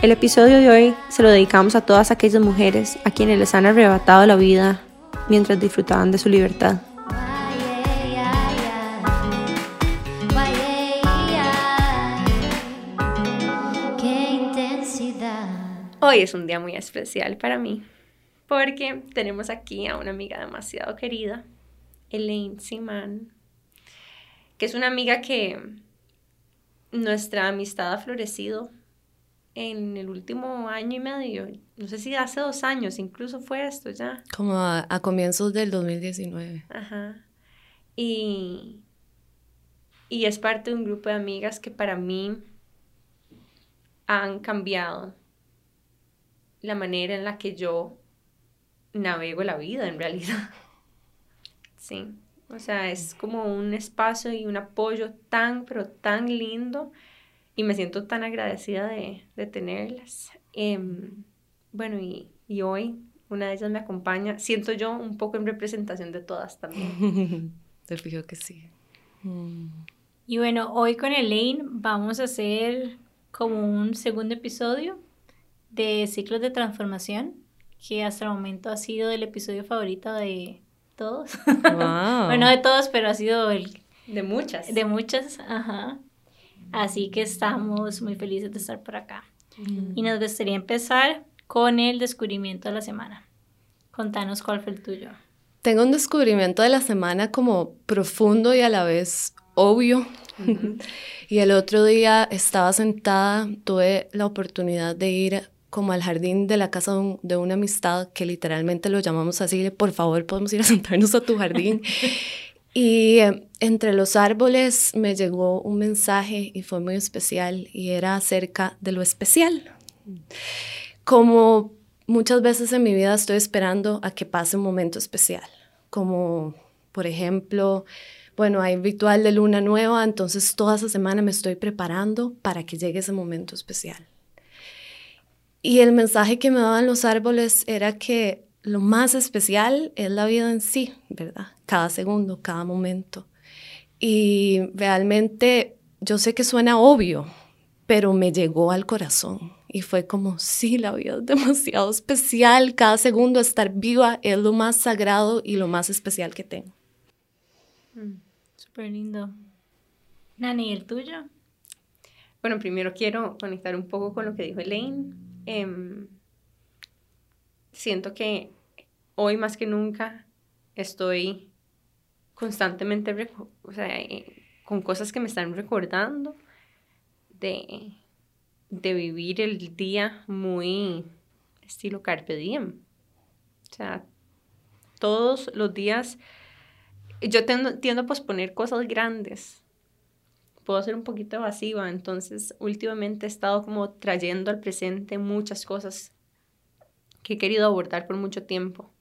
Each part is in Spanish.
El episodio de hoy se lo dedicamos a todas aquellas mujeres a quienes les han arrebatado la vida mientras disfrutaban de su libertad. Hoy es un día muy especial para mí porque tenemos aquí a una amiga demasiado querida, Elaine Siman, que es una amiga que nuestra amistad ha florecido en el último año y medio, no sé si hace dos años, incluso fue esto ya. Como a, comienzos del 2019. Ajá. Y, y es parte de un grupo de amigas que para mí han cambiado la manera en la que yo navego la vida en realidad. Sí, o sea, es como un espacio y un apoyo tan, pero tan lindo y me siento tan agradecida de, de tenerlas. Em, bueno, y, y, hoy una de ellas me acompaña, siento yo un poco en representación de todas también. Te fijo que sí. Y bueno, hoy con Elaine vamos a hacer como un segundo episodio de ciclos de transformación, que hasta el momento ha sido el episodio favorito de todos. bueno, de todos, pero ha sido el... De muchas. De muchas, ajá. Así que estamos muy felices de estar por acá. Y nos gustaría empezar con el descubrimiento de la semana. Contanos cuál fue el tuyo. Tengo un descubrimiento de la semana como profundo y a la vez obvio. y el otro día estaba sentada, tuve la oportunidad de ir como al jardín de la casa de, una amistad, que literalmente lo llamamos así, por favor podemos ir a sentarnos a tu jardín. Y eh, entre los árboles me llegó un mensaje y fue muy especial y era acerca de lo especial. Como muchas veces en mi vida estoy esperando a que pase un momento especial, como por ejemplo, bueno, hay ritual de luna nueva, entonces toda esa semana me estoy preparando para que llegue ese momento especial. Y el mensaje que me daban los árboles era que lo más especial es la vida en sí, ¿verdad? Cada segundo, cada momento. Y realmente yo sé que suena obvio, pero me llegó al corazón. Y fue como, sí, la vida es demasiado especial. Cada segundo estar viva es lo más sagrado y lo más especial que tengo. Mm, Súper lindo. Nani, ¿el tuyo? Bueno, primero quiero conectar un poco con lo que dijo Elaine. Em, siento que hoy más que nunca estoy constantemente eh, con cosas que me están recordando de, de vivir el día muy estilo carpe diem. O sea, todos los días yo tiendo, a posponer cosas grandes. Puedo ser un poquito evasiva, entonces últimamente he estado como trayendo al presente muchas cosas que he querido abordar por mucho tiempo.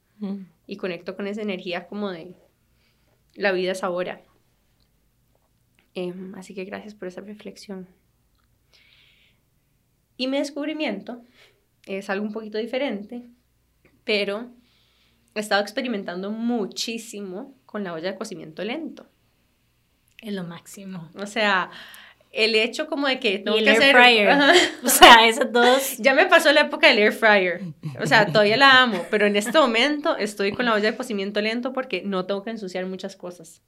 Y conecto con esa energía como de la vida es ahora. Em, así que gracias por esa reflexión. Y mi descubrimiento es algo un poquito diferente, pero he estado experimentando muchísimo con la olla de cocimiento lento. Es lo máximo. O sea, el hecho como de que tengo que hacer... fryer. O sea, esos dos... Ya me pasó la época del air fryer. O sea, todavía la amo, pero en este momento estoy con la olla de cocimiento lento porque no tengo que ensuciar muchas cosas.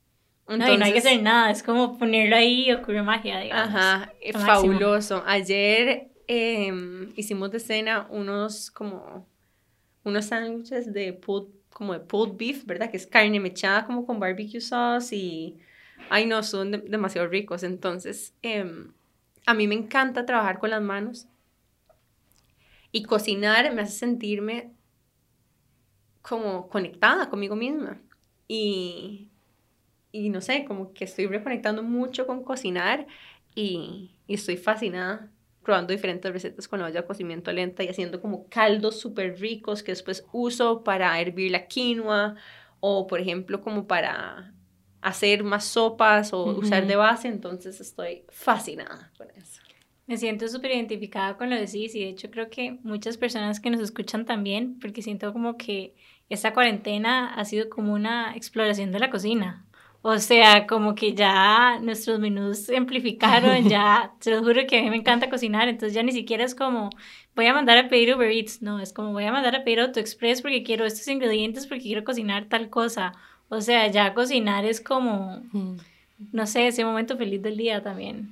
no, y no hay que hacer nada, es como ponerlo ahí y ocurre magia, digamos. Ajá, fabuloso. Ayer em, hicimos de cena unos como unos sándwiches de pulled, como de pulled beef, ¿verdad? Que es carne mechada como con barbecue sauce y ay no, son demasiado ricos. Entonces, em, a mí me encanta trabajar con las manos y cocinar me hace sentirme como conectada conmigo misma. Y, y no sé, como que estoy reconectando mucho con cocinar y, y estoy fascinada probando diferentes recetas con la olla de cocimiento lenta y haciendo como caldos súper ricos que después uso para hervir la quinoa o por ejemplo como para hacer más sopas o usar de base, entonces estoy fascinada con eso. Me siento súper identificada con lo que decís y de hecho creo que muchas personas que nos escuchan también, porque siento como que esta cuarentena ha sido como una exploración de la cocina. O sea, como que ya nuestros menús se amplificaron, ya, se lo juro que a mí me encanta cocinar, entonces ya ni siquiera es como, voy a mandar a pedir Uber Eats, no, es como voy a mandar a pedir AutoExpress porque quiero estos ingredientes, porque quiero cocinar tal cosa. O sea, ya cocinar es como no sé, ese momento feliz del día también.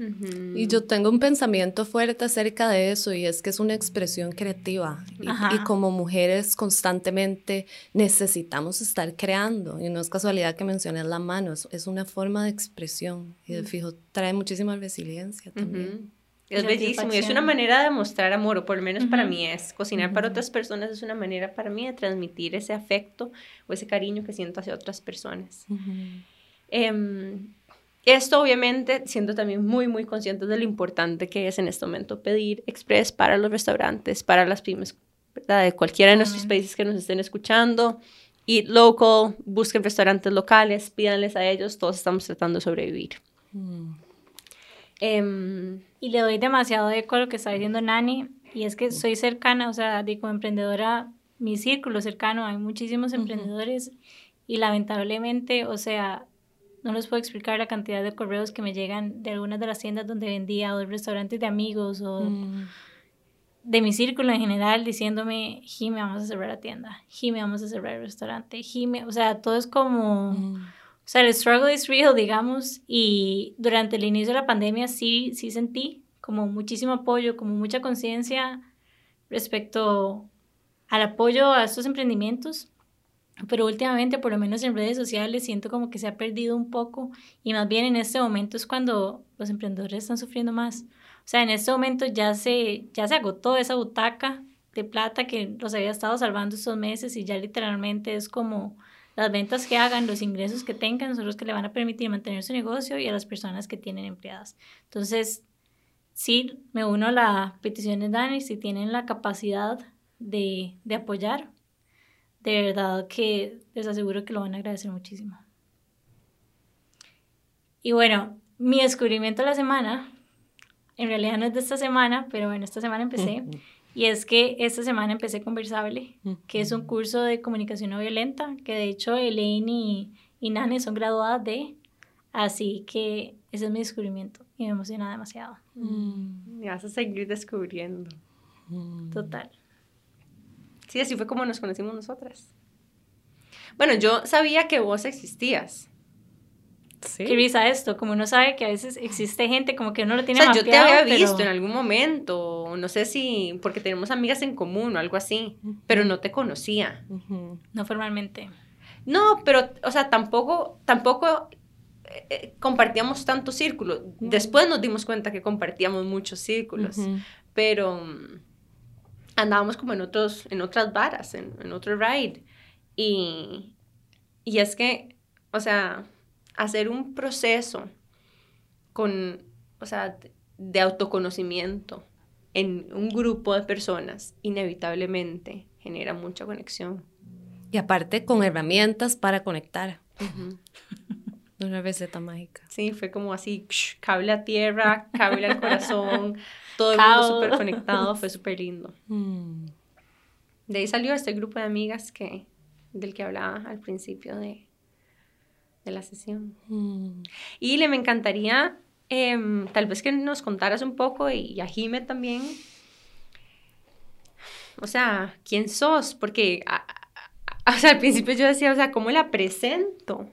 Y yo tengo un pensamiento fuerte acerca de eso y es que es una expresión creativa y, como mujeres constantemente necesitamos estar creando y no es casualidad que menciones la mano, es, una forma de expresión y de fijo trae muchísima resiliencia también. Es bellísimo y es una manera de mostrar amor, o por lo menos para mí es. Cocinar para otras personas es una manera para mí de transmitir ese afecto o ese cariño que siento hacia otras personas. Esto obviamente siendo también muy, muy conscientes de lo importante que es en este momento pedir express para los restaurantes, para las pymes, ¿verdad? De cualquiera de nuestros países que nos estén escuchando. Eat local, busquen restaurantes locales, pídanles a ellos, todos estamos tratando de sobrevivir. Em, y le doy demasiado eco a lo que está diciendo Nani, y es que soy cercana, o sea, como emprendedora, mi círculo cercano, hay muchísimos emprendedores y lamentablemente, o sea, no les puedo explicar la cantidad de correos que me llegan de algunas de las tiendas donde vendía o de restaurantes de amigos o mm. de mi círculo en general diciéndome, Jime, vamos a cerrar la tienda, Jime, vamos a cerrar el restaurante, Jime, o sea, todo es como... Mm. O sea, el struggle is real, digamos, y durante el inicio de la pandemia sí, sí sentí como muchísimo apoyo, como mucha conciencia respecto al apoyo a estos emprendimientos pero últimamente, por lo menos en redes sociales, siento como que se ha perdido un poco y más bien en este momento es cuando los emprendedores están sufriendo más. O sea, en este momento ya se, ya se agotó esa butaca de plata que los había estado salvando estos meses y ya literalmente es como las ventas que hagan, los ingresos que tengan son los que le van a permitir mantener su negocio y a las personas que tienen empleadas. Entonces, sí, me uno a la petición de Dani, si tienen la capacidad de, de apoyar, de verdad que les aseguro que lo van a agradecer muchísimo. Y bueno, mi descubrimiento de la semana, en realidad no es de esta semana, pero bueno, esta semana empecé. Y es que esta semana empecé Conversable, que es un curso de comunicación no violenta, que de hecho Elaine y, y Nane son graduadas de. Así que ese es mi descubrimiento y me emociona demasiado. Mm. Me vas a seguir descubriendo. Total. Sí, así fue como nos conocimos nosotras. Bueno, yo sabía que vos existías. Sí. ¿Qué visa esto? Como uno sabe que a veces existe gente como que uno lo tiene o sea, yo te había visto en algún momento, no sé si porque tenemos amigas en común o algo así, pero no te conocía. No formalmente. No, pero, o sea, tampoco, tampoco eh, eh, compartíamos tanto círculo. Después nos dimos cuenta que compartíamos muchos círculos, pero andábamos como en, otros, en otras varas, en, en otro ride. Y, y es que, o sea, hacer un proceso con, o sea, de autoconocimiento en un grupo de personas, inevitablemente genera mucha conexión. Y aparte con herramientas para conectar. Una receta mágica. Sí, fue como así, cable a tierra, cable al corazón, todo el mundo súper conectado, fue súper lindo. Mm. De ahí salió este grupo de amigas que, del que hablaba al principio de, de la sesión. Mm. Y le me encantaría em, tal vez que nos contaras un poco y, a Jime también. O sea, ¿quién sos? Porque al principio yo decía, o sea, ¿cómo la presento?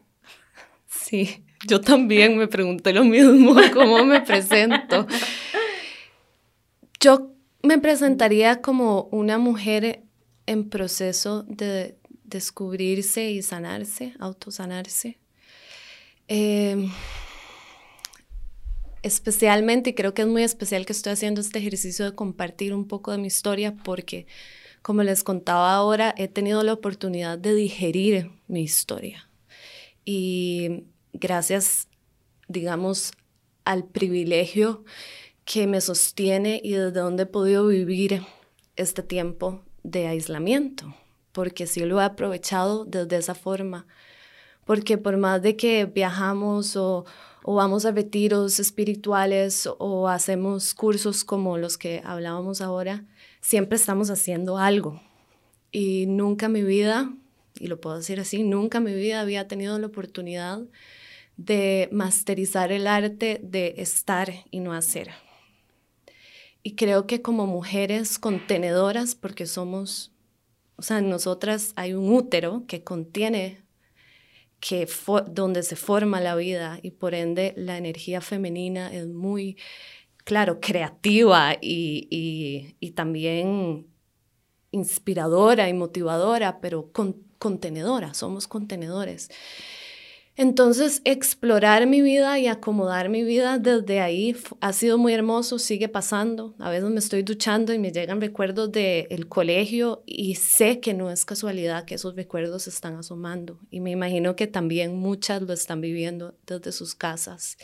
Sí, yo también me pregunté lo mismo, ¿cómo me presento? Yo me presentaría como una mujer en proceso de descubrirse y sanarse, autosanarse. Eh, especialmente, y creo que es muy especial que estoy haciendo este ejercicio de compartir un poco de mi historia porque, como les contaba ahora, he tenido la oportunidad de digerir mi historia. Y gracias, digamos, al privilegio que me sostiene y desde donde he podido vivir este tiempo de aislamiento, porque sí lo he aprovechado desde esa forma, porque por más de que viajamos o, o vamos a retiros espirituales o hacemos cursos como los que hablábamos ahora, siempre estamos haciendo algo. Y nunca en mi vida y lo puedo decir así, nunca en mi vida había tenido la oportunidad de masterizar el arte de estar y no hacer. Y creo que como mujeres contenedoras, porque somos, o sea, en nosotras hay un útero que contiene que donde se forma la vida y por ende la energía femenina es muy, claro, creativa y, y, también inspiradora y motivadora, pero contenedora, somos contenedores. Entonces, explorar mi vida y acomodar mi vida desde ahí ha sido muy hermoso, sigue pasando. A veces me estoy duchando y me llegan recuerdos del colegio y sé que no es casualidad que esos recuerdos se están asomando. Y me imagino que también muchas lo están viviendo desde sus casas.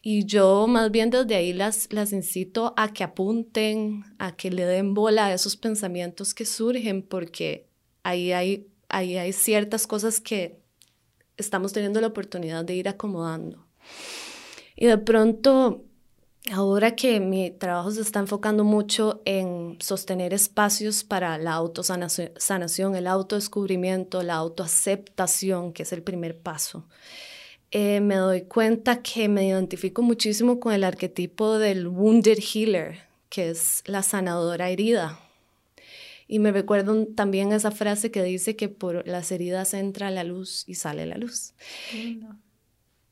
Y yo más bien desde ahí las, las incito a que apunten, a que le den bola a esos pensamientos que surgen, porque ahí hay, ahí hay ciertas cosas que estamos teniendo la oportunidad de ir acomodando. Y de pronto, ahora que mi trabajo se está enfocando mucho en sostener espacios para la autosanación, el autodescubrimiento, la autoaceptación, que es el primer paso, eh, me doy cuenta que me identifico muchísimo con el arquetipo del wounded healer, que es la sanadora herida. Y me recuerdo también esa frase que dice que por las heridas entra la luz y sale la luz.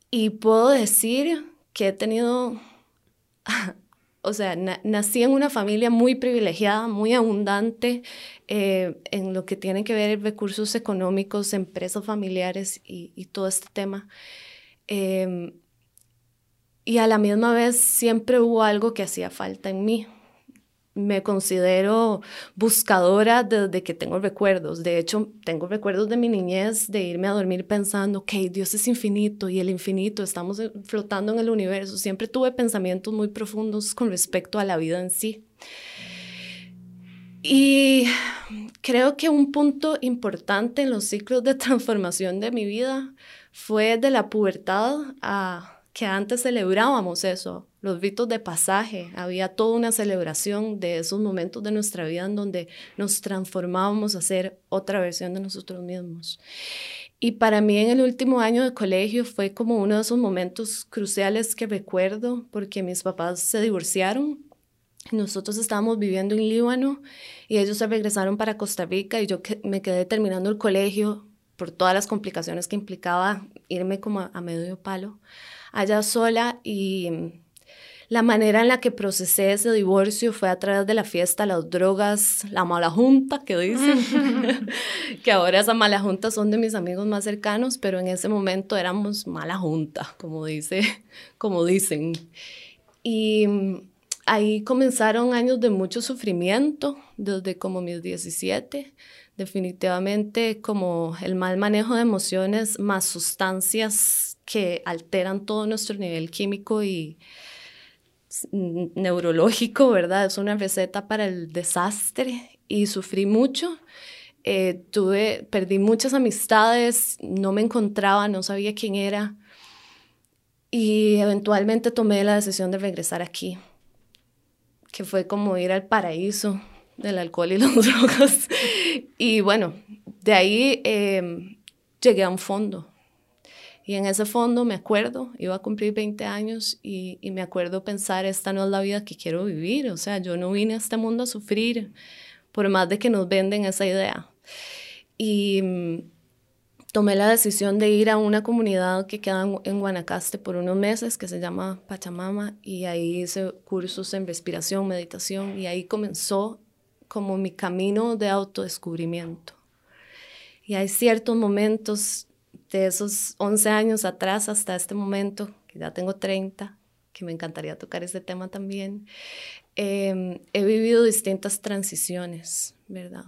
Y puedo decir que he tenido, o sea, nací en una familia muy privilegiada, muy abundante eh, en lo que tiene que ver recursos económicos, empresas familiares y, todo este tema. Em, y a la misma vez siempre hubo algo que hacía falta en mí me considero buscadora desde que tengo recuerdos. De hecho, tengo recuerdos de mi niñez, de irme a dormir pensando, ok, Dios es infinito y el infinito, estamos flotando en el universo. Siempre tuve pensamientos muy profundos con respecto a la vida en sí. Y creo que un punto importante en los ciclos de transformación de mi vida fue de la pubertad a que antes celebrábamos eso, los ritos de pasaje, había toda una celebración de esos momentos de nuestra vida en donde nos transformábamos a ser otra versión de nosotros mismos. Y para mí en el último año de colegio fue como uno de esos momentos cruciales que recuerdo porque mis papás se divorciaron. Nosotros estábamos viviendo en Líbano y ellos se regresaron para Costa Rica y yo me quedé terminando el colegio por todas las complicaciones que implicaba irme como a, medio palo allá sola y la manera en la que procesé ese divorcio fue a través de la fiesta, las drogas, la mala junta que dicen, que ahora esa mala junta son de mis amigos más cercanos, pero en ese momento éramos mala junta, como, dice, como dicen. Y ahí comenzaron años de mucho sufrimiento, desde como mis 17, definitivamente como el mal manejo de emociones más sustancias que alteran todo nuestro nivel químico y neurológico, ¿verdad? Es una receta para el desastre y sufrí mucho. Eh, tuve, perdí muchas amistades, no me encontraba, no sabía quién era y eventualmente tomé la decisión de regresar aquí, que fue como ir al paraíso del alcohol y las drogas. y bueno, de ahí eh, llegué a un fondo, y en ese fondo me acuerdo, iba a cumplir 20 años y, me acuerdo pensar, esta no es la vida que quiero vivir, o sea, yo no vine a este mundo a sufrir, por más de que nos venden esa idea. Y mm, tomé la decisión de ir a una comunidad que queda en, en, Guanacaste por unos meses, que se llama Pachamama, y ahí hice cursos en respiración, meditación, y ahí comenzó como mi camino de autodescubrimiento. Y hay ciertos momentos de esos 11 años atrás hasta este momento, que ya tengo 30, que me encantaría tocar ese tema también, em, he vivido distintas transiciones, ¿verdad?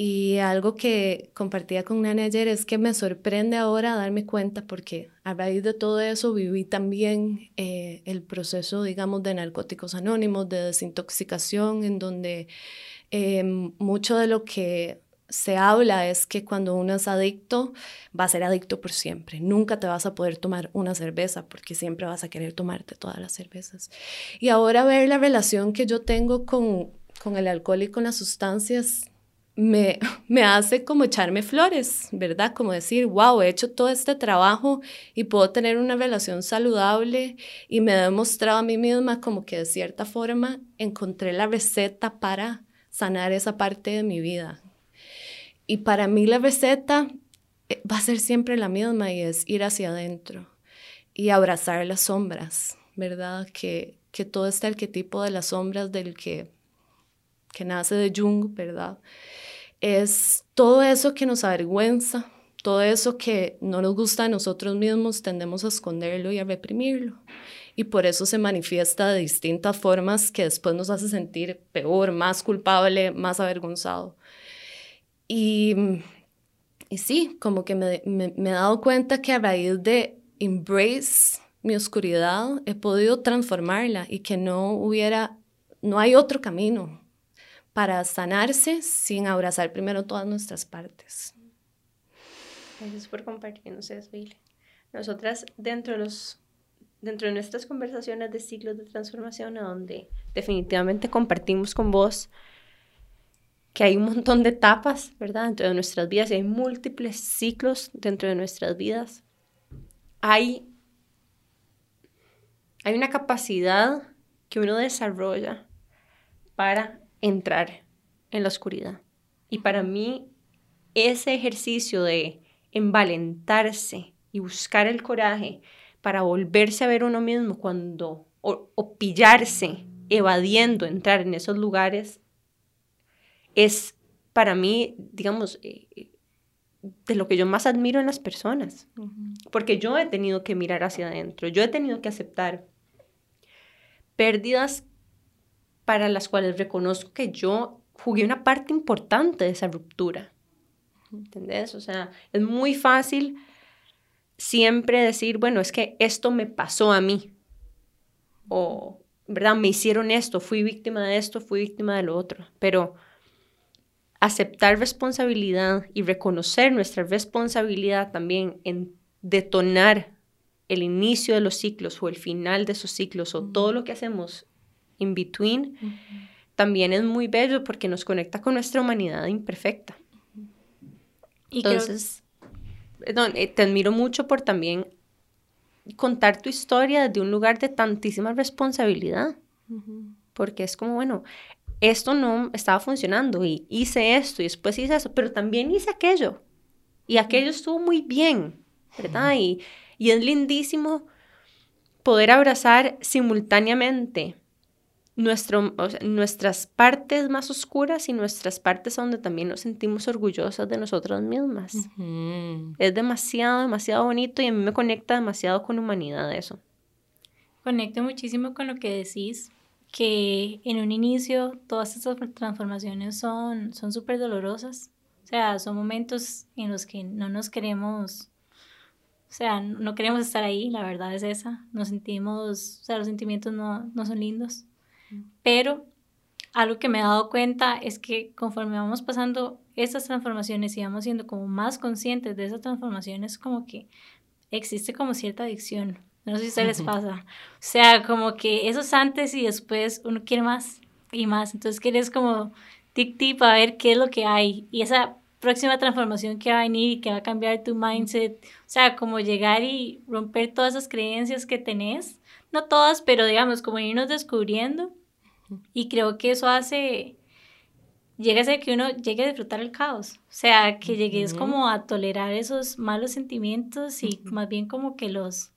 Y algo que compartía con Nani ayer es que me sorprende ahora darme cuenta porque a raíz de todo eso viví también eh, el proceso, digamos, de narcóticos anónimos, de desintoxicación, en donde em, mucho de lo que se habla es que cuando uno es adicto, va a ser adicto por siempre. Nunca te vas a poder tomar una cerveza porque siempre vas a querer tomarte todas las cervezas. Y ahora ver la relación que yo tengo con, con el alcohol y con las sustancias me, me hace como echarme flores, ¿verdad? Como decir, wow, he hecho todo este trabajo y puedo tener una relación saludable y me he demostrado a mí misma como que de cierta forma encontré la receta para sanar esa parte de mi vida. Y para mí la receta eh, va a ser siempre la misma y es ir hacia adentro y abrazar las sombras, ¿verdad? Que, que todo este arquetipo de las sombras del que, que nace de Jung, ¿verdad? es todo eso que nos avergüenza, todo eso que no nos gusta a nosotros mismos, tendemos a esconderlo y a reprimirlo. Y por eso se manifiesta de distintas formas que después nos hace sentir peor, más culpable, más avergonzado. Y, y sí, como que me, me, me he dado cuenta que a raíz de embrace mi oscuridad, he podido transformarla y que no hubiera, no hay otro camino para sanarse sin abrazar primero todas nuestras partes. Gracias por compartirnos eso, Nosotras, dentro de, los, dentro de nuestras conversaciones de ciclos de transformación, a donde definitivamente compartimos con vos que hay un montón de etapas, ¿verdad? Dentro de nuestras vidas y hay múltiples ciclos dentro de nuestras vidas. Hay, hay una capacidad que uno desarrolla para entrar en la oscuridad. Y para mí, ese ejercicio de envalentarse y buscar el coraje para volverse a ver uno mismo cuando, o, pillarse evadiendo entrar en esos lugares, es para mí, digamos, eh, eh, de lo que yo más admiro en las personas. Porque yo he tenido que mirar hacia adentro, yo he tenido que aceptar pérdidas para las cuales reconozco que yo jugué una parte importante de esa ruptura. ¿Entendés? O sea, es muy fácil siempre decir, bueno, es que esto me pasó a mí. O, ¿verdad? Me hicieron esto, fui víctima de esto, fui víctima de lo otro. Pero aceptar responsabilidad y reconocer nuestra responsabilidad también en detonar el inicio de los ciclos o el final de esos ciclos o todo lo que hacemos in between, también es muy bello porque nos conecta con nuestra humanidad imperfecta. Entonces, eh, te admiro mucho por también contar tu historia desde un lugar de tantísima responsabilidad, porque es como, bueno, esto no estaba funcionando y hice esto y después hice eso, pero también hice aquello y aquello estuvo muy bien, ¿verdad? Y, y es lindísimo poder abrazar simultáneamente nuestro, nuestras partes más oscuras y nuestras partes donde también nos sentimos orgullosas de nosotras mismas. Es demasiado, demasiado bonito y a mí me conecta demasiado con humanidad eso. Conecto muchísimo con lo que decís, que en un inicio todas estas transformaciones son súper dolorosas. O sea, son momentos en los que no nos queremos, o sea, no queremos estar ahí, la verdad es esa. Nos sentimos, o sea, los sentimientos no, no son lindos. Pero algo que me he dado cuenta es que conforme vamos pasando estas transformaciones y vamos siendo como más conscientes de esas transformaciones, como que existe como cierta adicción. No sé si a ustedes les pasa. O sea, como que eso es antes y después uno quiere más y más. Entonces quieres como tic-tic para ver qué es lo que hay. Y esa próxima transformación que va a venir y que va a cambiar tu mindset. O sea, como llegar y romper todas esas creencias que tenés. No todas, pero digamos, como irnos descubriendo y creo que eso hace, llega a ser que uno llegue a disfrutar el caos, o sea, que llegues como a tolerar esos malos sentimientos y más bien como que los,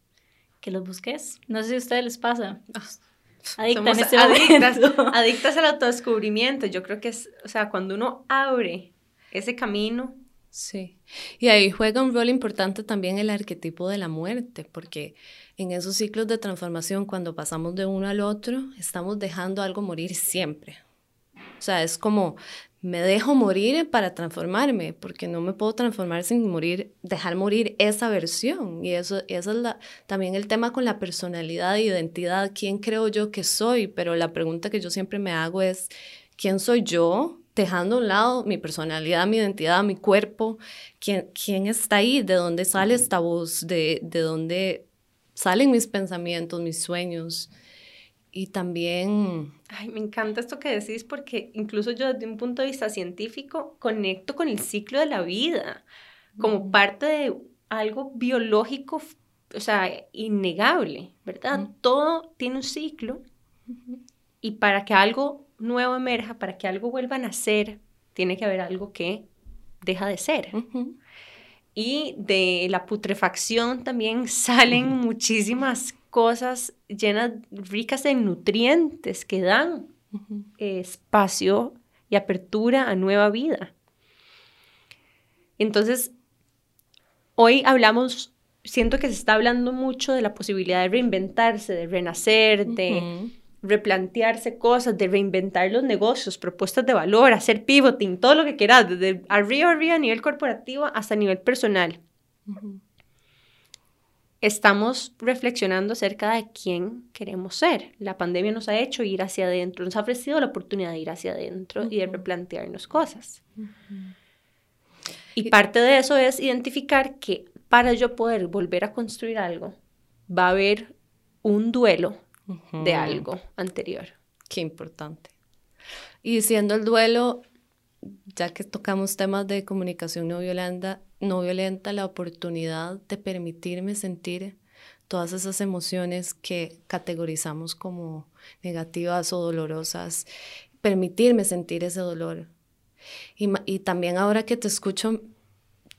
que los busques. No sé si a ustedes les pasa. Ah, adictas, este adictas, adictas al autodescubrimiento. Yo creo que es, o sea, cuando uno abre ese camino. Sí. Y ahí juega un rol importante también el arquetipo de la muerte, porque en esos ciclos de transformación, cuando pasamos de uno al otro, estamos dejando algo morir siempre. O sea, es como, me dejo morir para transformarme, porque no me puedo transformar sin morir, dejar morir esa versión. Y eso, eso es la, también el tema con la personalidad e identidad, quién creo yo que soy, pero la pregunta que yo siempre me hago es, ¿quién soy yo? Dejando a un lado mi personalidad, mi identidad, mi cuerpo, ¿quién, quién está ahí? ¿De dónde sale esta voz? ¿De, de dónde salen mis pensamientos, mis sueños. Y también... Ay, me encanta esto que decís porque incluso yo desde un punto de vista científico conecto con el ciclo de la vida como parte de algo biológico, o sea, innegable, ¿verdad? Todo tiene un ciclo y para que algo nuevo emerja, para que algo vuelva a nacer, tiene que haber algo que deja de ser. Y de la putrefacción también salen muchísimas cosas llenas, ricas en nutrientes que dan espacio y apertura a nueva vida. Entonces, hoy hablamos, siento que se está hablando mucho de la posibilidad de reinventarse, de renacer, de replantearse cosas, de reinventar los negocios, propuestas de valor, hacer pivoting, todo lo que quieras, desde arriba, arriba a nivel corporativo hasta a nivel personal. Estamos reflexionando acerca de quién queremos ser. La pandemia nos ha hecho ir hacia adentro, nos ha ofrecido la oportunidad de ir hacia adentro y de replantearnos cosas. Y parte de eso es identificar que para yo poder volver a construir algo, va a haber un duelo de algo anterior. Qué importante. Y siendo el duelo, ya que tocamos temas de comunicación no violenta, no violenta, la oportunidad de permitirme sentir todas esas emociones que categorizamos como negativas o dolorosas, permitirme sentir ese dolor. Y, y también ahora que te escucho,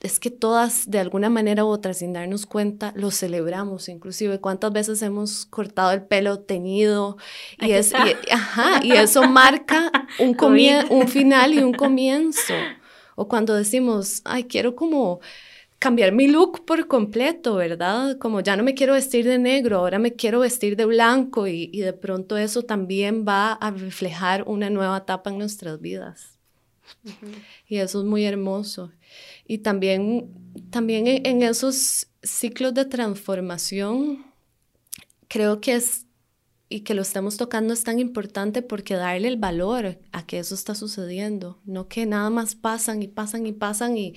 es que todas, de alguna manera u otra, sin darnos cuenta, lo celebramos. Inclusive, ¿cuántas veces hemos cortado el pelo teñido? Y, es, y, y eso marca un, un final y un comienzo. O cuando decimos, ay, quiero como cambiar mi look por completo, ¿verdad? Como ya no me quiero vestir de negro, ahora me quiero vestir de blanco y, y de pronto eso también va a reflejar una nueva etapa en nuestras vidas. Y eso es muy hermoso. Y también, también en, esos ciclos de transformación, creo que es, y que lo estamos tocando es tan importante porque darle el valor a que eso está sucediendo, no que nada más pasan y pasan y pasan y,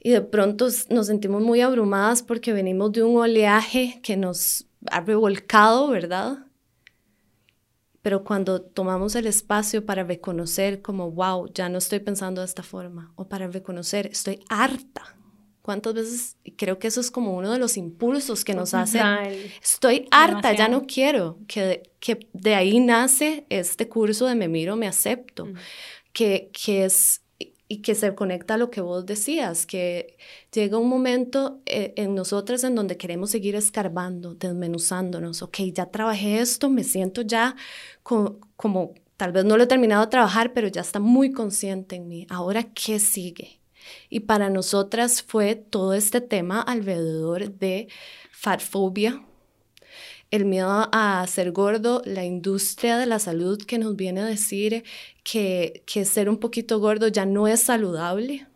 y de pronto nos sentimos muy abrumadas porque venimos de un oleaje que nos ha revolcado, ¿verdad? pero cuando tomamos el espacio para reconocer como, wow, ya no estoy pensando de esta forma, o para reconocer, estoy harta. ¿Cuántas veces? Creo que eso es como uno de los impulsos que nos hace. Estoy harta, ya no quiero. Que, que de ahí nace este curso de Me Miro, Me Acepto, que, que es y que se conecta a lo que vos decías, que llega un momento eh, en nosotras en donde queremos seguir escarbando, desmenuzándonos, ok, ya trabajé esto, me siento ya como, tal vez no lo he terminado de trabajar, pero ya está muy consciente en mí, ahora qué sigue. Y para nosotras fue todo este tema alrededor de fatfobia, el miedo a ser gordo, la industria de la salud que nos viene a decir que, que ser un poquito gordo ya no es saludable,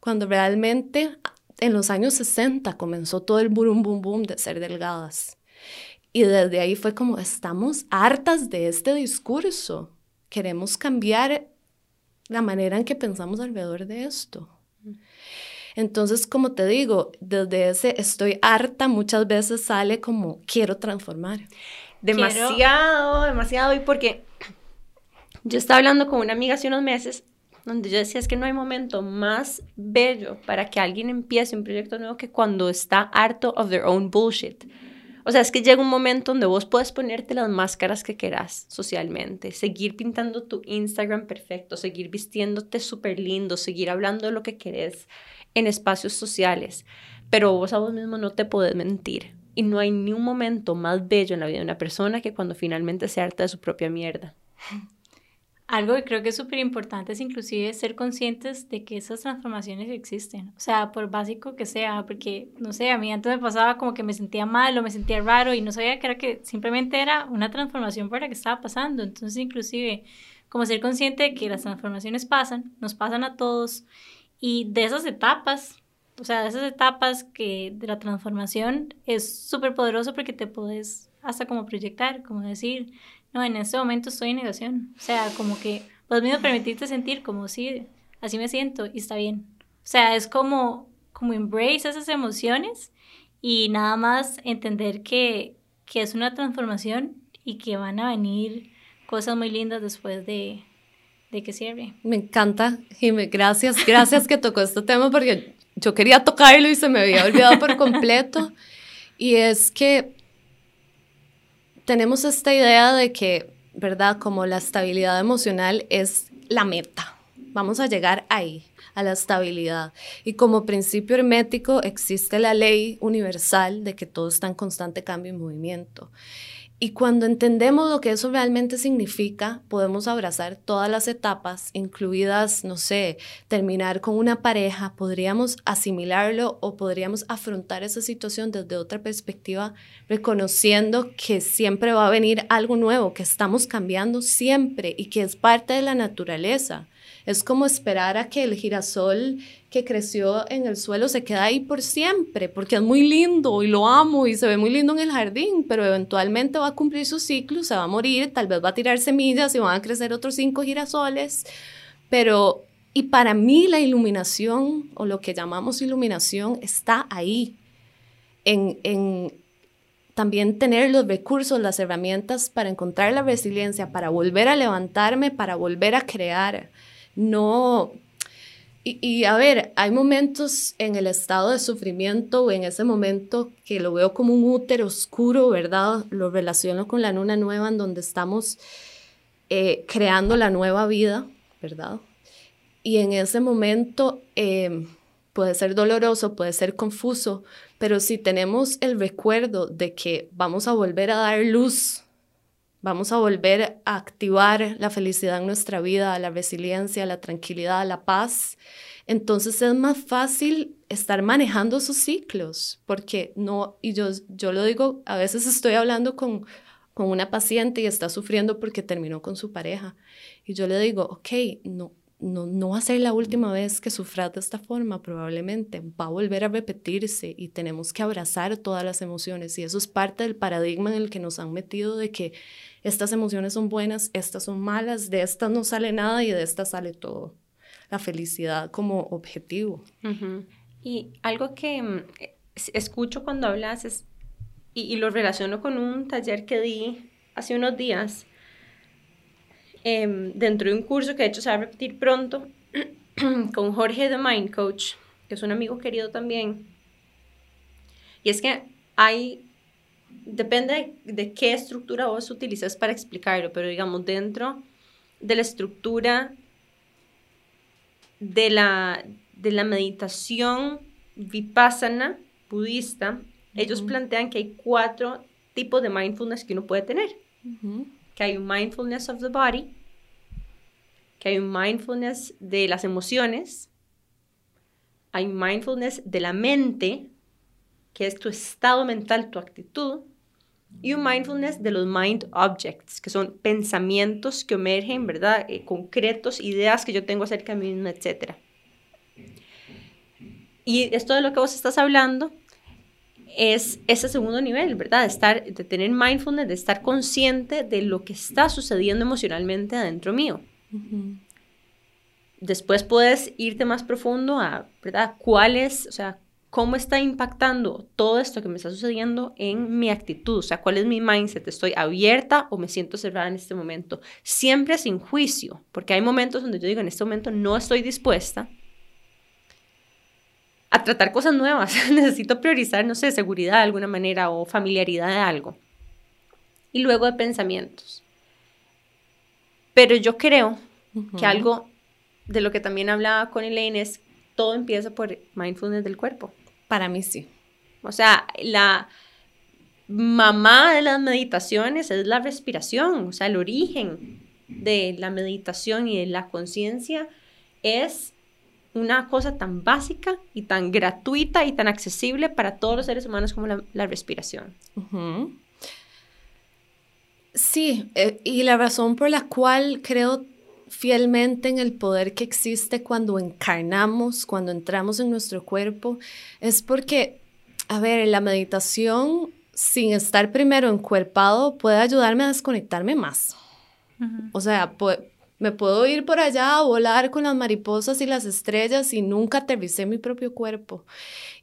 cuando realmente en los años 60 comenzó todo el boom, boom, boom de ser delgadas. Y desde ahí fue como, estamos hartas de este discurso, queremos cambiar la manera en que pensamos alrededor de esto. Entonces, como te digo, desde ese estoy harta muchas veces sale como quiero transformar. Demasiado, demasiado. Y porque yo estaba hablando con una amiga hace unos meses donde yo decía es que no hay momento más bello para que alguien empiece un proyecto nuevo que cuando está harto of their own bullshit. O sea, es que llega un momento donde vos puedes ponerte las máscaras que querás socialmente, seguir pintando tu Instagram perfecto, seguir vistiéndote súper lindo, seguir hablando de lo que querés en espacios sociales, pero vos a vos mismo no te podés mentir. Y no hay ni un momento más bello en la vida de una persona que cuando finalmente se harta de su propia mierda. Algo que creo que es súper importante es inclusive ser conscientes de que esas transformaciones existen. O sea, por básico que sea, porque, no sé, a mí antes me pasaba como que me sentía mal o me sentía raro y no sabía que era que simplemente era una transformación por la que estaba pasando. Entonces, inclusive, como ser consciente de que las transformaciones pasan, nos pasan a todos y de esas etapas, o sea, de esas etapas que de la transformación es súper poderoso porque te puedes hasta como proyectar, como decir, no, en este momento estoy en negación. O sea, como que vos mismo permitirte sentir como sí, así me siento y está bien. O sea, es como, como embrace esas emociones y nada más entender que, que es una transformación y que van a venir cosas muy lindas después de, de que cierre. Me encanta, Jimé. Gracias, gracias que tocó este tema porque yo quería tocarlo y se me había olvidado por completo. Y es que tenemos esta idea de que, ¿verdad? Como la estabilidad emocional es la meta. Vamos a llegar ahí, a la estabilidad. Y como principio hermético existe la ley universal de que todo está en constante cambio y movimiento. Y cuando entendemos lo que eso realmente significa, podemos abrazar todas las etapas, incluidas, no sé, terminar con una pareja, podríamos asimilarlo o podríamos afrontar esa situación desde otra perspectiva, reconociendo que siempre va a venir algo nuevo, que estamos cambiando siempre y que es parte de la naturaleza. Es como esperar a que el girasol que creció en el suelo se quede ahí por siempre, porque es muy lindo y lo amo y se ve muy lindo en el jardín, pero eventualmente va a cumplir su ciclo, se va a morir, tal vez va a tirar semillas y van a crecer otros cinco girasoles, pero y para mí la iluminación o lo que llamamos iluminación está ahí, en, en también tener los recursos, las herramientas para encontrar la resiliencia, para volver a levantarme, para volver a crear no... Y, a ver, hay momentos en el estado de sufrimiento o en ese momento que lo veo como un útero oscuro, ¿verdad? Lo relaciono con la luna nueva en donde estamos eh, creando la nueva vida, ¿verdad? Y en ese momento em, puede ser doloroso, puede ser confuso, pero si tenemos el recuerdo de que vamos a volver a dar luz Vamos a volver a activar la felicidad en nuestra vida, la resiliencia, la tranquilidad, la paz. Entonces es más fácil estar manejando sus ciclos, porque no, y yo, yo lo digo, a veces estoy hablando con, con una paciente y está sufriendo porque terminó con su pareja. Y yo le digo, ok, no, no, no va a ser la última vez que sufras de esta forma, probablemente va a volver a repetirse y tenemos que abrazar todas las emociones y eso es parte del paradigma en el que nos han metido de que estas emociones son buenas, estas son malas, de estas no sale nada y de estas sale todo. La felicidad como objetivo. Y algo que mm, escucho cuando hablas es, y, lo relaciono con un taller que di hace unos días, em, dentro de un curso que de hecho se va a repetir pronto, con Jorge de Mind Coach, que es un amigo querido también. Y es que hay depende de, qué estructura vos utilizas para explicarlo, pero digamos, dentro de la estructura de la, de la meditación vipassana budista, ellos plantean que hay cuatro tipos de mindfulness que uno puede tener. Que hay un mindfulness of the body, que hay un mindfulness de las emociones, hay mindfulness de la mente, que es tu estado mental, tu actitud, y un mindfulness de los mind objects, que son pensamientos que emergen, ¿verdad? Eh, concretos, ideas que yo tengo acerca de mí mismo, etc. Y esto de lo que vos estás hablando es ese segundo nivel, ¿verdad? De, estar, de tener mindfulness, de estar consciente de lo que está sucediendo emocionalmente adentro mío. Después puedes irte más profundo a, ¿verdad? ¿Cuál es, o sea, cómo está impactando todo esto que me está sucediendo en mi actitud, o sea, cuál es mi mindset, estoy abierta o me siento cerrada en este momento, siempre sin juicio, porque hay momentos donde yo digo, en este momento no estoy dispuesta a tratar cosas nuevas, necesito priorizar, no sé, seguridad de alguna manera o familiaridad de algo. Y luego de pensamientos. Pero yo creo que algo de lo que también hablaba con Elaine es todo empieza por mindfulness del cuerpo. Para mí sí. O sea, la mamá de las meditaciones es la respiración, o sea, el origen de la meditación y de la conciencia es una cosa tan básica y tan gratuita y tan accesible para todos los seres humanos como la, respiración. Sí, eh, y la razón por la cual creo fielmente en el poder que existe cuando encarnamos, cuando entramos en nuestro cuerpo, es porque, a ver, la meditación sin estar primero encuerpado puede ayudarme a desconectarme más. O sea, Me puedo ir por allá a volar con las mariposas y las estrellas y nunca aterricé mi propio cuerpo.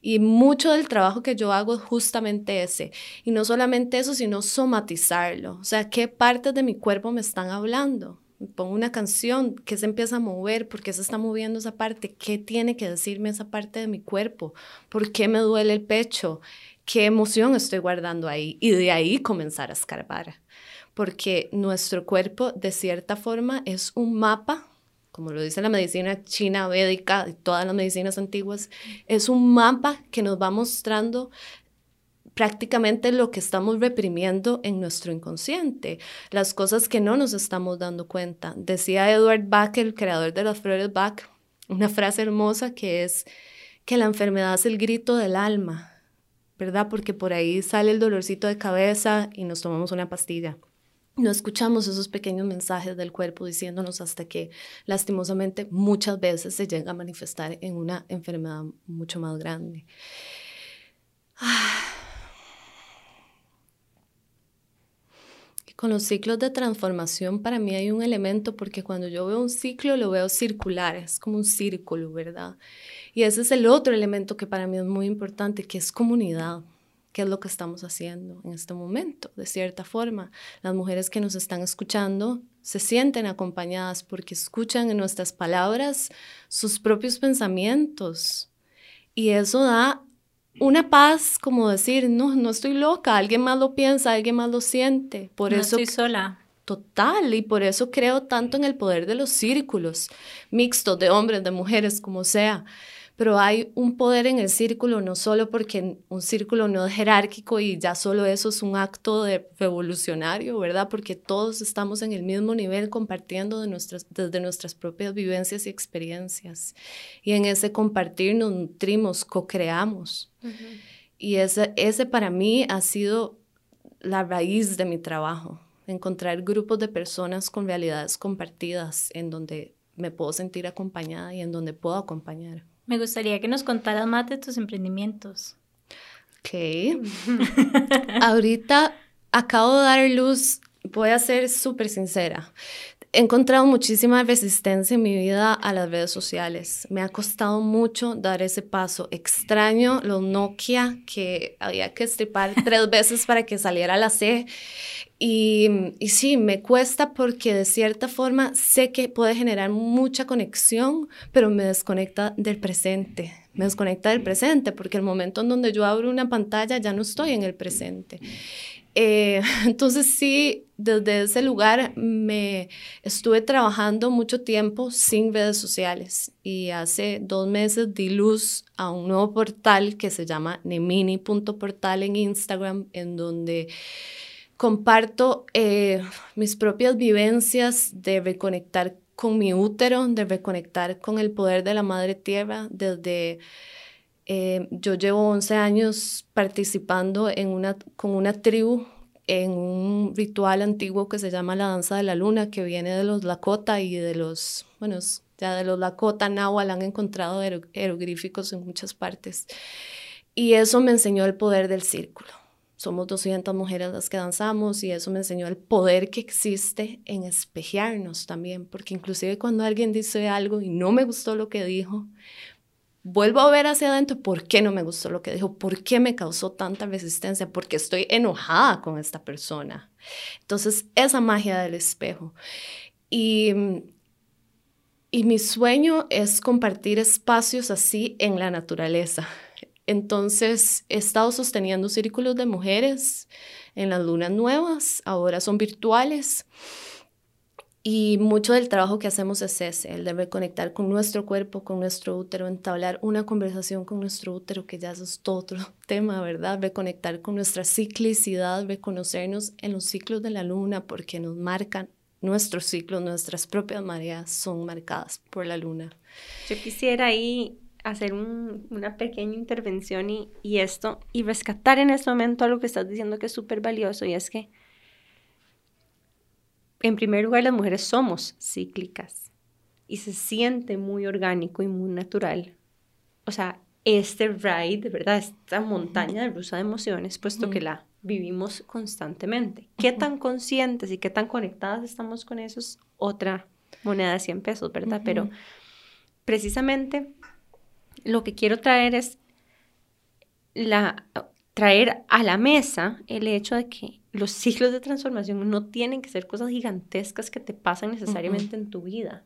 Y mucho del trabajo que yo hago es justamente ese. Y no solamente eso, sino somatizarlo. O sea, ¿qué partes de mi cuerpo me están hablando? Pongo una canción, que se empieza a mover? ¿Por qué se está moviendo esa parte? ¿Qué tiene que decirme esa parte de mi cuerpo? ¿Por qué me duele el pecho? ¿Qué emoción estoy guardando ahí? Y de ahí comenzar a escarbar. Porque nuestro cuerpo, de cierta forma, es un mapa como lo dice la medicina china védica y todas las medicinas antiguas, es un mapa que nos va mostrando prácticamente lo que estamos reprimiendo en nuestro inconsciente, las cosas que no nos estamos dando cuenta. Decía Edward Bach, el creador de las flores Bach, una frase hermosa que es que la enfermedad es el grito del alma, ¿verdad? Porque por ahí sale el dolorcito de cabeza y nos tomamos una pastilla no escuchamos esos pequeños mensajes del cuerpo diciéndonos hasta que lastimosamente muchas veces se llega a manifestar en una enfermedad mucho más grande. Y con los ciclos de transformación para mí hay un elemento porque cuando yo veo un ciclo lo veo circular, es como un círculo, ¿verdad? Y ese es el otro elemento que para mí es muy importante, que es comunidad qué es lo que estamos haciendo en este momento, de cierta forma. Las mujeres que nos están escuchando se sienten acompañadas porque escuchan en nuestras palabras sus propios pensamientos. Y eso da una paz, como decir, no, no estoy loca, alguien más lo piensa, alguien más lo siente. Por no eso estoy sola. Total, y por eso creo tanto en el poder de los círculos mixtos de hombres, de mujeres, como sea pero hay un poder en el círculo, no solo porque un círculo no es jerárquico y ya solo eso es un acto de revolucionario, ¿verdad? Porque todos estamos en el mismo nivel compartiendo de nuestras, desde nuestras propias vivencias y experiencias. Y en ese compartir nos nutrimos, co-creamos. Y ese, ese para mí ha sido la raíz de mi trabajo, encontrar grupos de personas con realidades compartidas en donde me puedo sentir acompañada y en donde puedo acompañar. Me gustaría que nos contaras más de tus emprendimientos. Ok. Ahorita acabo de dar luz, voy a ser súper sincera. He encontrado muchísima resistencia en mi vida a las redes sociales. Me ha costado mucho dar ese paso. Extraño los Nokia que había que estripar tres veces para que saliera la C. Y, y, sí, me cuesta porque de cierta forma sé que puede generar mucha conexión, pero me desconecta del presente. Me desconecta del presente porque el momento en donde yo abro una pantalla ya no estoy en el presente. Eh, entonces sí, desde ese lugar me estuve trabajando mucho tiempo sin redes sociales y hace dos meses di luz a un nuevo portal que se llama nemini.portal en Instagram en donde comparto eh, mis propias vivencias de reconectar con mi útero, de reconectar con el poder de la madre tierra desde... Eh, yo llevo 11 años participando con una tribu en un ritual antiguo que se llama la danza de la luna, que viene de los Lakota y de los, bueno, ya de los Lakota, Nahual han encontrado jeroglíficos en muchas partes. Y eso me enseñó el poder del círculo somos 200 mujeres las que danzamos y eso me enseñó el poder que existe en espejearnos también, porque inclusive cuando alguien dice algo y no me gustó lo que dijo, vuelvo a ver hacia adentro por qué no me gustó lo que dijo, por qué me causó tanta resistencia, porque estoy enojada con esta persona. Entonces, esa magia del espejo. Y, y mi sueño es compartir espacios así en la naturaleza entonces he estado sosteniendo círculos de mujeres en las lunas nuevas, ahora son virtuales. Y mucho del trabajo que hacemos es ese, el de reconectar con nuestro cuerpo, con nuestro útero, entablar una conversación con nuestro útero, que ya eso es todo otro tema, ¿verdad? Reconectar con nuestra ciclicidad, reconocernos en los ciclos de la luna, porque nos marcan nuestros ciclos, nuestras propias mareas son marcadas por la luna. Yo quisiera ahí hacer una pequeña intervención y, y, esto, y rescatar en este momento algo que estás diciendo que es súper valioso, y es que, en primer lugar, las mujeres somos cíclicas y se siente muy orgánico y muy natural. O sea, este ride, ¿verdad? Esta montaña de rusa de emociones, puesto que la vivimos constantemente. ¿Qué tan conscientes y qué tan conectadas estamos con eso es otra moneda de 100 pesos, ¿verdad? Pero precisamente lo que quiero traer es la, traer a la mesa el hecho de que los ciclos de transformación no tienen que ser cosas gigantescas que te pasan necesariamente en tu vida.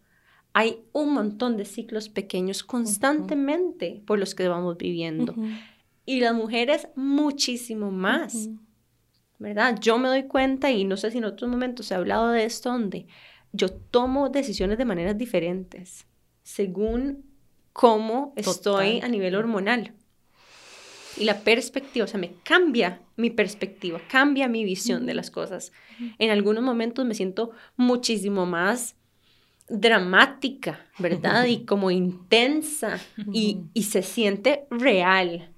Hay un montón de ciclos pequeños constantemente por los que vamos viviendo. Y las mujeres muchísimo más. ¿Verdad? Yo me doy cuenta, y no sé si en otros momentos he hablado de esto, donde yo tomo decisiones de maneras diferentes según cómo estoy a nivel hormonal. Y la perspectiva, o sea, me cambia mi perspectiva, cambia mi visión de las cosas. En algunos momentos me siento muchísimo más dramática, ¿verdad? Y como intensa y, se siente real.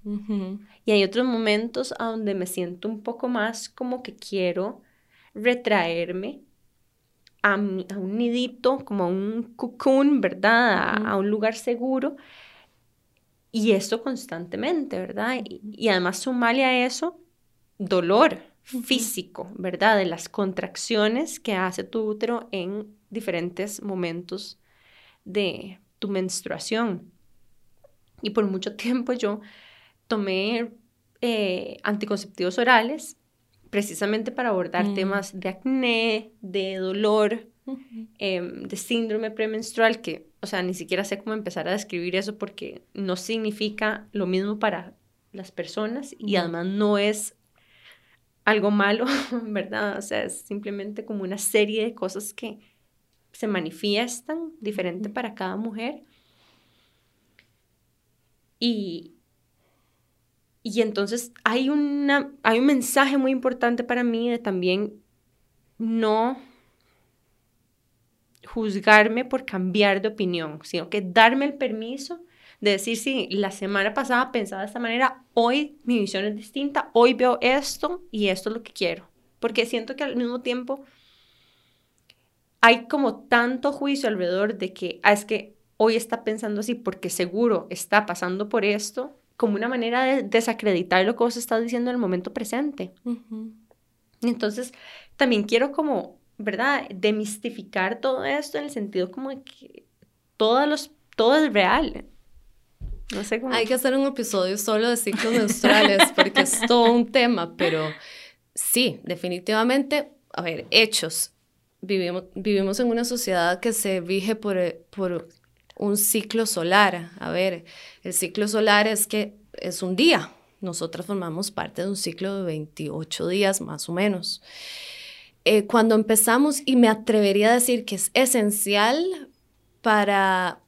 Y hay otros momentos a donde me siento un poco más como que quiero retraerme a, un nidito, como a un cocoon, ¿verdad? A, un lugar seguro. Y esto constantemente, ¿verdad? Y, además sumarle a eso dolor físico, ¿verdad? De las contracciones que hace tu útero en diferentes momentos de tu menstruación. Y por mucho tiempo yo tomé eh, anticonceptivos orales precisamente para abordar mm. temas de acné, de dolor, em, de síndrome premenstrual, que, o sea, ni siquiera sé cómo empezar a describir eso porque no significa lo mismo para las personas y además no es algo malo, ¿verdad? O sea, es simplemente como una serie de cosas que se manifiestan diferente para cada mujer. Y, y entonces hay, una, hay un mensaje muy importante para mí de también no juzgarme por cambiar de opinión, sino que darme el permiso de decir, si la semana pasada pensaba de esta manera, hoy mi visión es distinta, hoy veo esto y esto es lo que quiero. Porque siento que al mismo tiempo hay como tanto juicio alrededor de que, ah, es que hoy está pensando así porque seguro está pasando por esto, como una manera de desacreditar lo que vos estás diciendo en el momento presente. Entonces, también quiero como, ¿verdad?, demistificar todo esto en el sentido como de que todos los, todo es real. No sé cómo. Hay que hacer un episodio solo de ciclos menstruales porque es todo un tema, pero sí, definitivamente, a ver, hechos. Vivimos, vivimos en una sociedad que se rige por, por un ciclo solar. A ver, el ciclo solar es que es un día. Nosotras formamos parte de un ciclo de 28 días más o menos. Eh, cuando empezamos, y me atrevería a decir que es esencial para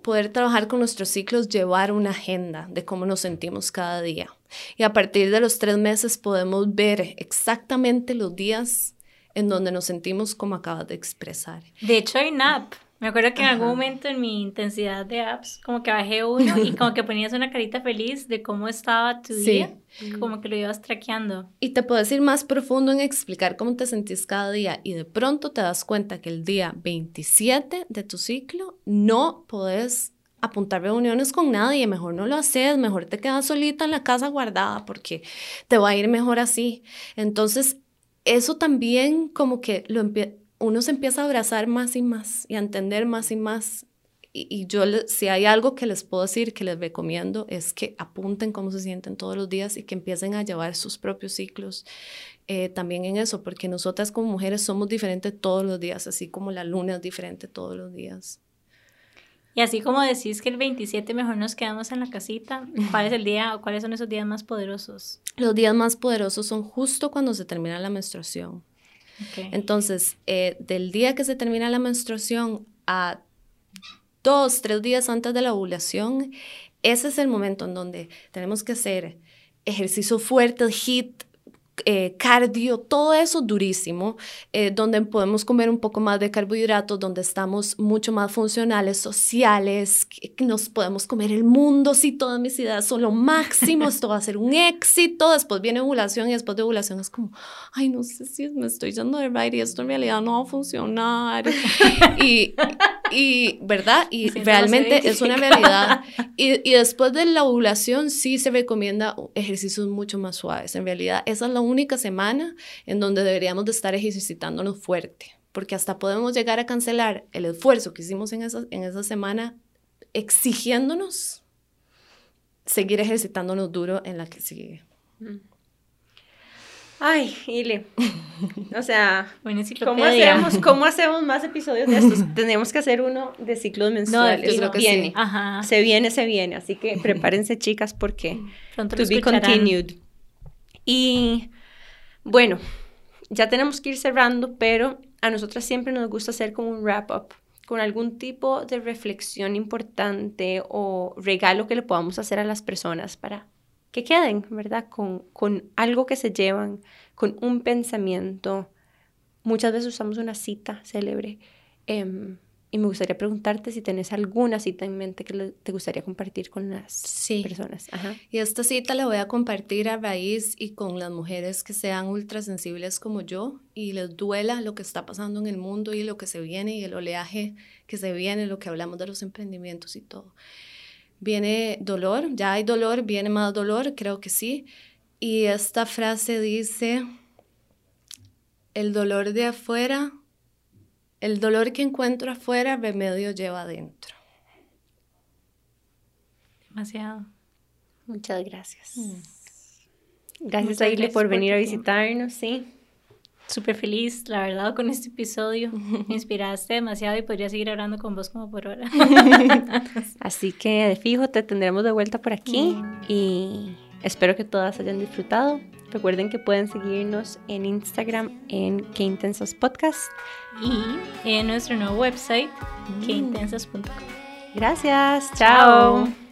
poder trabajar con nuestros ciclos, llevar una agenda de cómo nos sentimos cada día. Y a partir de los tres meses podemos ver exactamente los días en donde nos sentimos como acabas de expresar. De hecho, hay NAP. Me acuerdo que en algún momento en mi intensidad de apps, como que bajé uno y como que ponías una carita feliz de cómo estaba tu día, como que lo ibas traqueando. Y te puedes ir más profundo en explicar cómo te sentís cada día y de pronto te das cuenta que el día 27 de tu ciclo no puedes apuntar reuniones con nadie, mejor no lo haces, mejor te quedas solita en la casa guardada porque te va a ir mejor así. Entonces, eso también como que lo empieza uno se empieza a abrazar más y más y a entender más y más. Y, yo, si hay algo que les puedo decir, que les recomiendo, es que apunten cómo se sienten todos los días y que empiecen a llevar sus propios ciclos eh, también en eso, porque nosotras como mujeres somos diferentes todos los días, así como la luna es diferente todos los días. Y así como decís que el 27 mejor nos quedamos en la casita, ¿cuál es el día o cuáles son esos días más poderosos? Los días más poderosos son justo cuando se termina la menstruación. Entonces, eh, del día que se termina la menstruación a dos, tres días antes de la ovulación, ese es el momento en donde tenemos que hacer ejercicio fuerte, HIT, eh, cardio, todo eso durísimo, eh, donde podemos comer un poco más de carbohidratos, donde estamos mucho más funcionales, sociales, que, nos podemos comer el mundo, si todas mis ideas son lo máximo, esto va a ser un éxito, después viene ovulación y después de ovulación es como, ay, no sé si me estoy yendo de right y esto en realidad no va a funcionar. y, y, ¿verdad? Y realmente es una realidad. Y, y después de la ovulación sí se recomienda ejercicios mucho más suaves. En realidad, esa es la única semana en donde deberíamos de estar ejercitándonos fuerte, porque hasta podemos llegar a cancelar el esfuerzo que hicimos en esa, en esa semana exigiéndonos seguir ejercitándonos duro en la que sigue. Mm. Ay, Ile. O sea, ¿cómo hacemos, ¿cómo hacemos más episodios de estos? Tenemos que hacer uno de ciclos mensuales. No, que viene. Se viene, se viene. Así que prepárense, chicas, porque Pronto to be continued. Y bueno, ya tenemos que ir cerrando, pero a nosotras siempre nos gusta hacer como un wrap-up con algún tipo de reflexión importante o regalo que le podamos hacer a las personas para que queden, ¿verdad? Con, con algo que se llevan, con un pensamiento. Muchas veces usamos una cita célebre. Em, y me gustaría preguntarte si tenés alguna cita en mente que te gustaría compartir con las personas. Y esta cita la voy a compartir a raíz y con las mujeres que sean ultrasensibles como yo y les duela lo que está pasando en el mundo y lo que se viene y el oleaje que se viene, lo que hablamos de los emprendimientos y todo viene dolor, ya hay dolor, viene más dolor, creo que sí. Y esta frase dice, el dolor de afuera, el dolor que encuentro afuera, remedio lleva adentro. Demasiado. Muchas gracias. Mm. Gracias, Aile, por venir a visitarnos, sí súper feliz, la verdad, con este episodio. Me inspiraste demasiado y podría seguir hablando con vos como por hora. Así que de fijo te tendremos de vuelta por aquí mm. y espero que todas hayan disfrutado. Recuerden que pueden seguirnos en Instagram en Qué Intensas Podcast y en nuestro nuevo website, mm. queintensas.com. Gracias, chao.